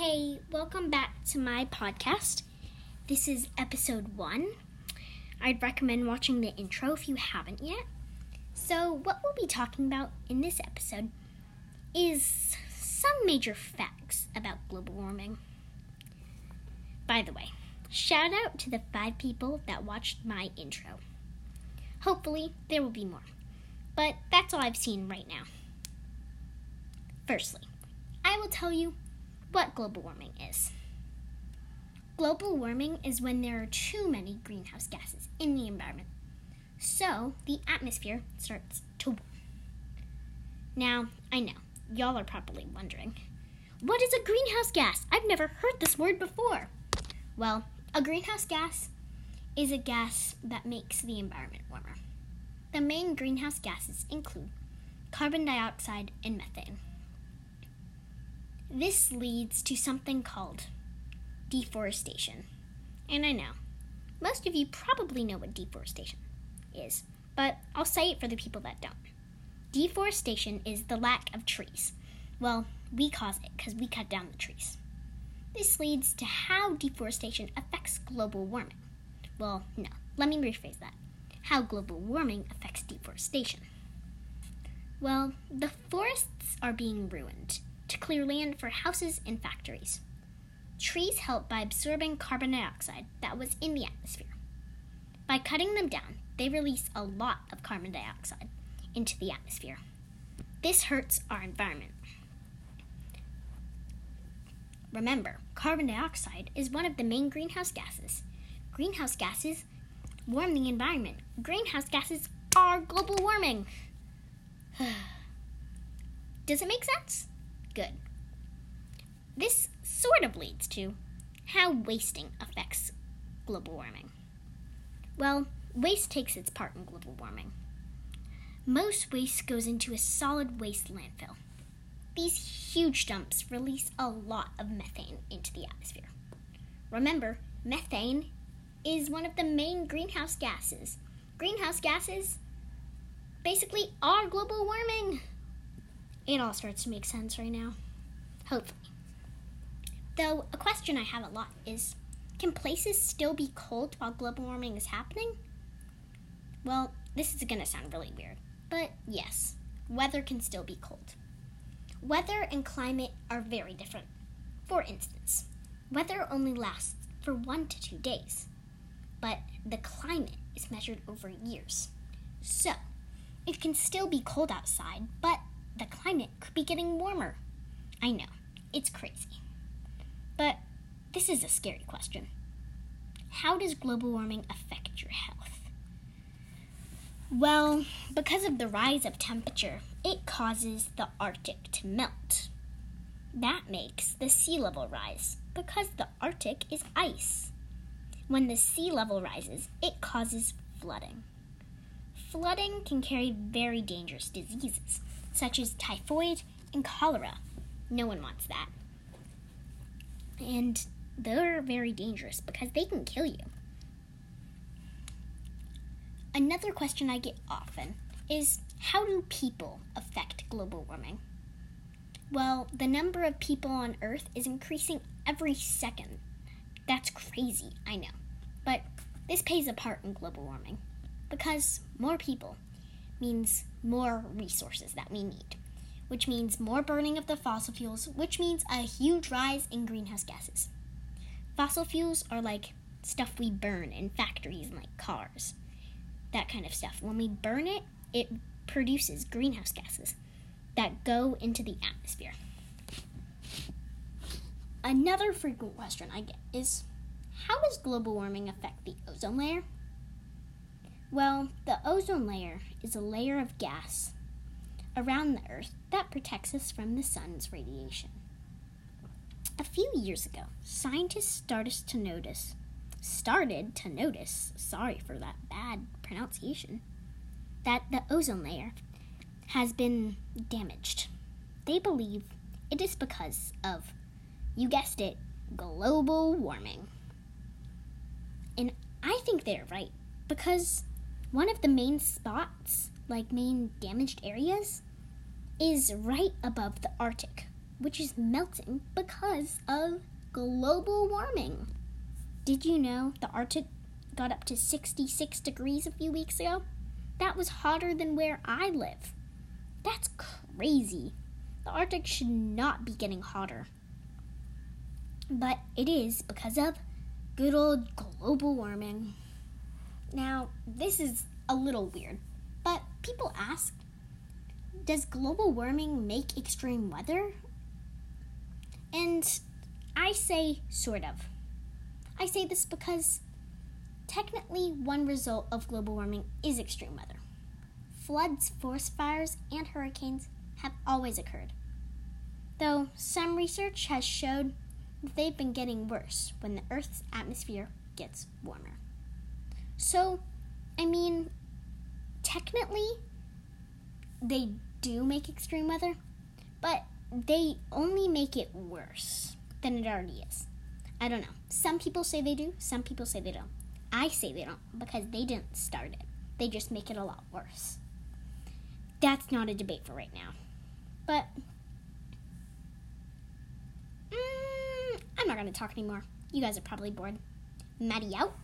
Hey, welcome back to my podcast. This is episode one. I'd recommend watching the intro if you haven't yet. So, what we'll be talking about in this episode is some major facts about global warming. By the way, shout out to the five people that watched my intro. Hopefully, there will be more. But that's all I've seen right now. Firstly, I will tell you what global warming is. Global warming is when there are too many greenhouse gases in the environment, so the atmosphere starts to warm. Now, I know, y'all are probably wondering what is a greenhouse gas? I've never heard this word before. Well, a greenhouse gas is a gas that makes the environment warmer. The main greenhouse gases include carbon dioxide and methane. This leads to something called deforestation. And I know, most of you probably know what deforestation is, but I'll say it for the people that don't. Deforestation is the lack of trees. Well, we cause it because we cut down the trees. This leads to how deforestation affects global warming. Well, no, let me rephrase that. How global warming affects deforestation. Well, the forests are being ruined to clear land for houses and factories. Trees help by absorbing carbon dioxide that was in the atmosphere. By cutting them down, they release a lot of carbon dioxide into the atmosphere. This hurts our environment. Remember, carbon dioxide is one of the main greenhouse gases. Greenhouse gases warm the environment. Greenhouse gases are global warming. Does it make sense? Good. This sort of leads to how wasting affects global warming. Well, waste takes its part in global warming. Most waste goes into a solid waste landfill. These huge dumps release a lot of methane into the atmosphere. Remember, methane is one of the main greenhouse gases. Greenhouse gases basically are global warming. It all starts to make sense right now. Hopefully. Though, a question I have a lot is can places still be cold while global warming is happening? Well, this is going to sound really weird, but yes, weather can still be cold. Weather and climate are very different. For instance, weather only lasts for one to two days, but the climate is measured over years. So, it can still be cold outside, but the climate could be getting warmer. I know, it's crazy. But this is a scary question. How does global warming affect your health? Well, because of the rise of temperature, it causes the Arctic to melt. That makes the sea level rise because the Arctic is ice. When the sea level rises, it causes flooding. Flooding can carry very dangerous diseases such as typhoid and cholera. No one wants that. And they're very dangerous because they can kill you. Another question I get often is how do people affect global warming? Well, the number of people on Earth is increasing every second. That's crazy, I know. But this plays a part in global warming because more people means more resources that we need, which means more burning of the fossil fuels, which means a huge rise in greenhouse gases. Fossil fuels are like stuff we burn in factories and like cars, that kind of stuff. When we burn it, it produces greenhouse gases that go into the atmosphere. Another frequent question I get is how does global warming affect the ozone layer? Well, the ozone layer is a layer of gas around the Earth that protects us from the sun's radiation. A few years ago, scientists started to notice started to notice, sorry for that bad pronunciation, that the ozone layer has been damaged. They believe it is because of, you guessed it, global warming. And I think they're right because one of the main spots, like main damaged areas, is right above the Arctic, which is melting because of global warming. Did you know the Arctic got up to 66 degrees a few weeks ago? That was hotter than where I live. That's crazy. The Arctic should not be getting hotter. But it is because of good old global warming. Now, this is a little weird, but people ask Does global warming make extreme weather? And I say sort of. I say this because technically, one result of global warming is extreme weather. Floods, forest fires, and hurricanes have always occurred. Though some research has showed that they've been getting worse when the Earth's atmosphere gets warmer. So, I mean, technically, they do make extreme weather, but they only make it worse than it already is. I don't know. Some people say they do, some people say they don't. I say they don't because they didn't start it. They just make it a lot worse. That's not a debate for right now. But mm, I'm not going to talk anymore. You guys are probably bored. Maddie out.